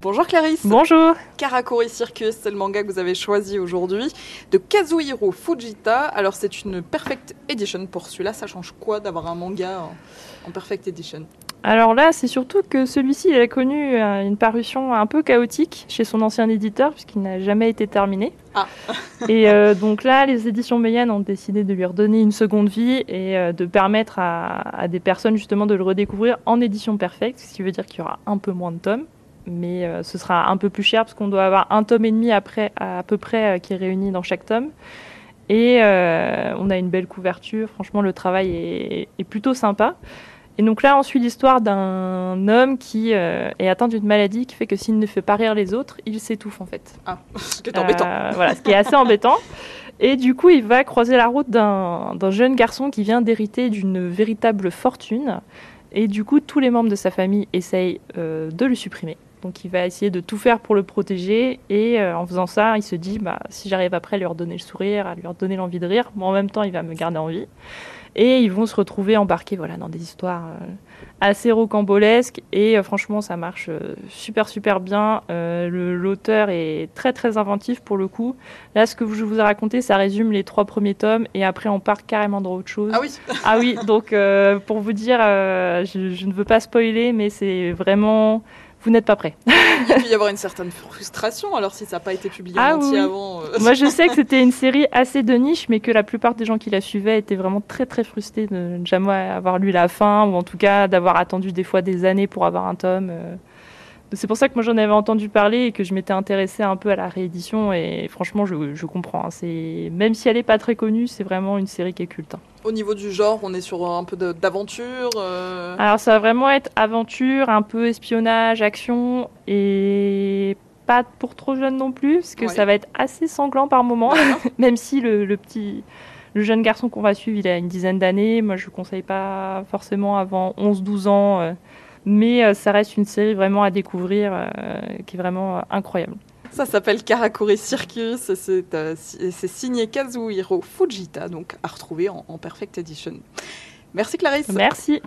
Bonjour Clarisse. Bonjour. Karakuri Circus, c'est le manga que vous avez choisi aujourd'hui de Kazuhiro Fujita. Alors c'est une perfect edition pour celui-là. Ça change quoi d'avoir un manga en, perfect edition? Alors là, c'est surtout que celui-ci a connu euh, une parution un peu chaotique chez son ancien éditeur, puisqu'il n'a jamais été terminé. Ah. et euh, donc là, les éditions Meian ont décidé de lui redonner une seconde vie et euh, de permettre à, à, des personnes justement de le redécouvrir en édition perfecte, ce qui veut dire qu'il y aura un peu moins de tomes mais euh, ce sera un peu plus cher parce qu'on doit avoir un tome et demi après, à, peu près euh, qui est réuni dans chaque tome. Et euh, on a une belle couverture. Franchement, le travail est, est, plutôt sympa. Et donc là, on suit l'histoire d'un homme qui est atteint d'une maladie qui fait que s'il ne fait pas rire les autres, il s'étouffe en fait. Ah, ce qui est embêtant. voilà, ce qui est assez embêtant. Et du coup, il va croiser la route d'un jeune garçon qui vient d'hériter d'une véritable fortune. Et du coup, tous les membres de sa famille essayent de le supprimer. Donc il va essayer de tout faire pour le protéger et euh, en faisant ça, il se dit bah, si j'arrive après à lui redonner le sourire, à lui redonner l'envie de rire, mais en même temps il va me garder en vie. Et ils vont se retrouver embarqués voilà, dans des histoires euh, assez rocambolesques et euh, franchement ça marche super super bien. L'auteur est très très inventif pour le coup. Là ce que je vous ai raconté ça résume les trois premiers tomes et après on part carrément dans autre chose. Ah oui Ah oui, donc pour vous dire, je, je ne veux pas spoiler mais c'est vraiment vous n'êtes pas prêt. Il peut y avoir une certaine frustration alors si ça n'a pas été publié ah, oui. avant. Euh. Moi je sais que c'était une série assez de niche mais que la plupart des gens qui la suivaient étaient vraiment très très frustrés de ne jamais avoir lu la fin ou en tout cas d'avoir attendu des fois des années pour avoir un tome. Euh. C'est pour ça que moi j'en avais entendu parler et que je m'étais intéressée un peu à la réédition et franchement je, je comprends. Hein. C'est même si elle n'est pas très connue, c'est vraiment une série qui est culte. Hein. Au niveau du genre, on est sur un peu d'aventure. Euh... Alors ça va vraiment être aventure, un peu espionnage, action et pas pour trop jeune non plus, parce que ouais. ça va être assez sanglant par moment, même si le, le, petit, le jeune garçon qu'on va suivre, il a une dizaine d'années. Moi, je ne conseille pas forcément avant 11-12 ans. Euh, mais euh, ça reste une série vraiment à découvrir euh, qui est vraiment incroyable. Ça s'appelle Karakuri Circus, c'est euh, signé Kazuhiro Fujita, donc à retrouver en Perfect Edition. Merci Clarisse. Merci.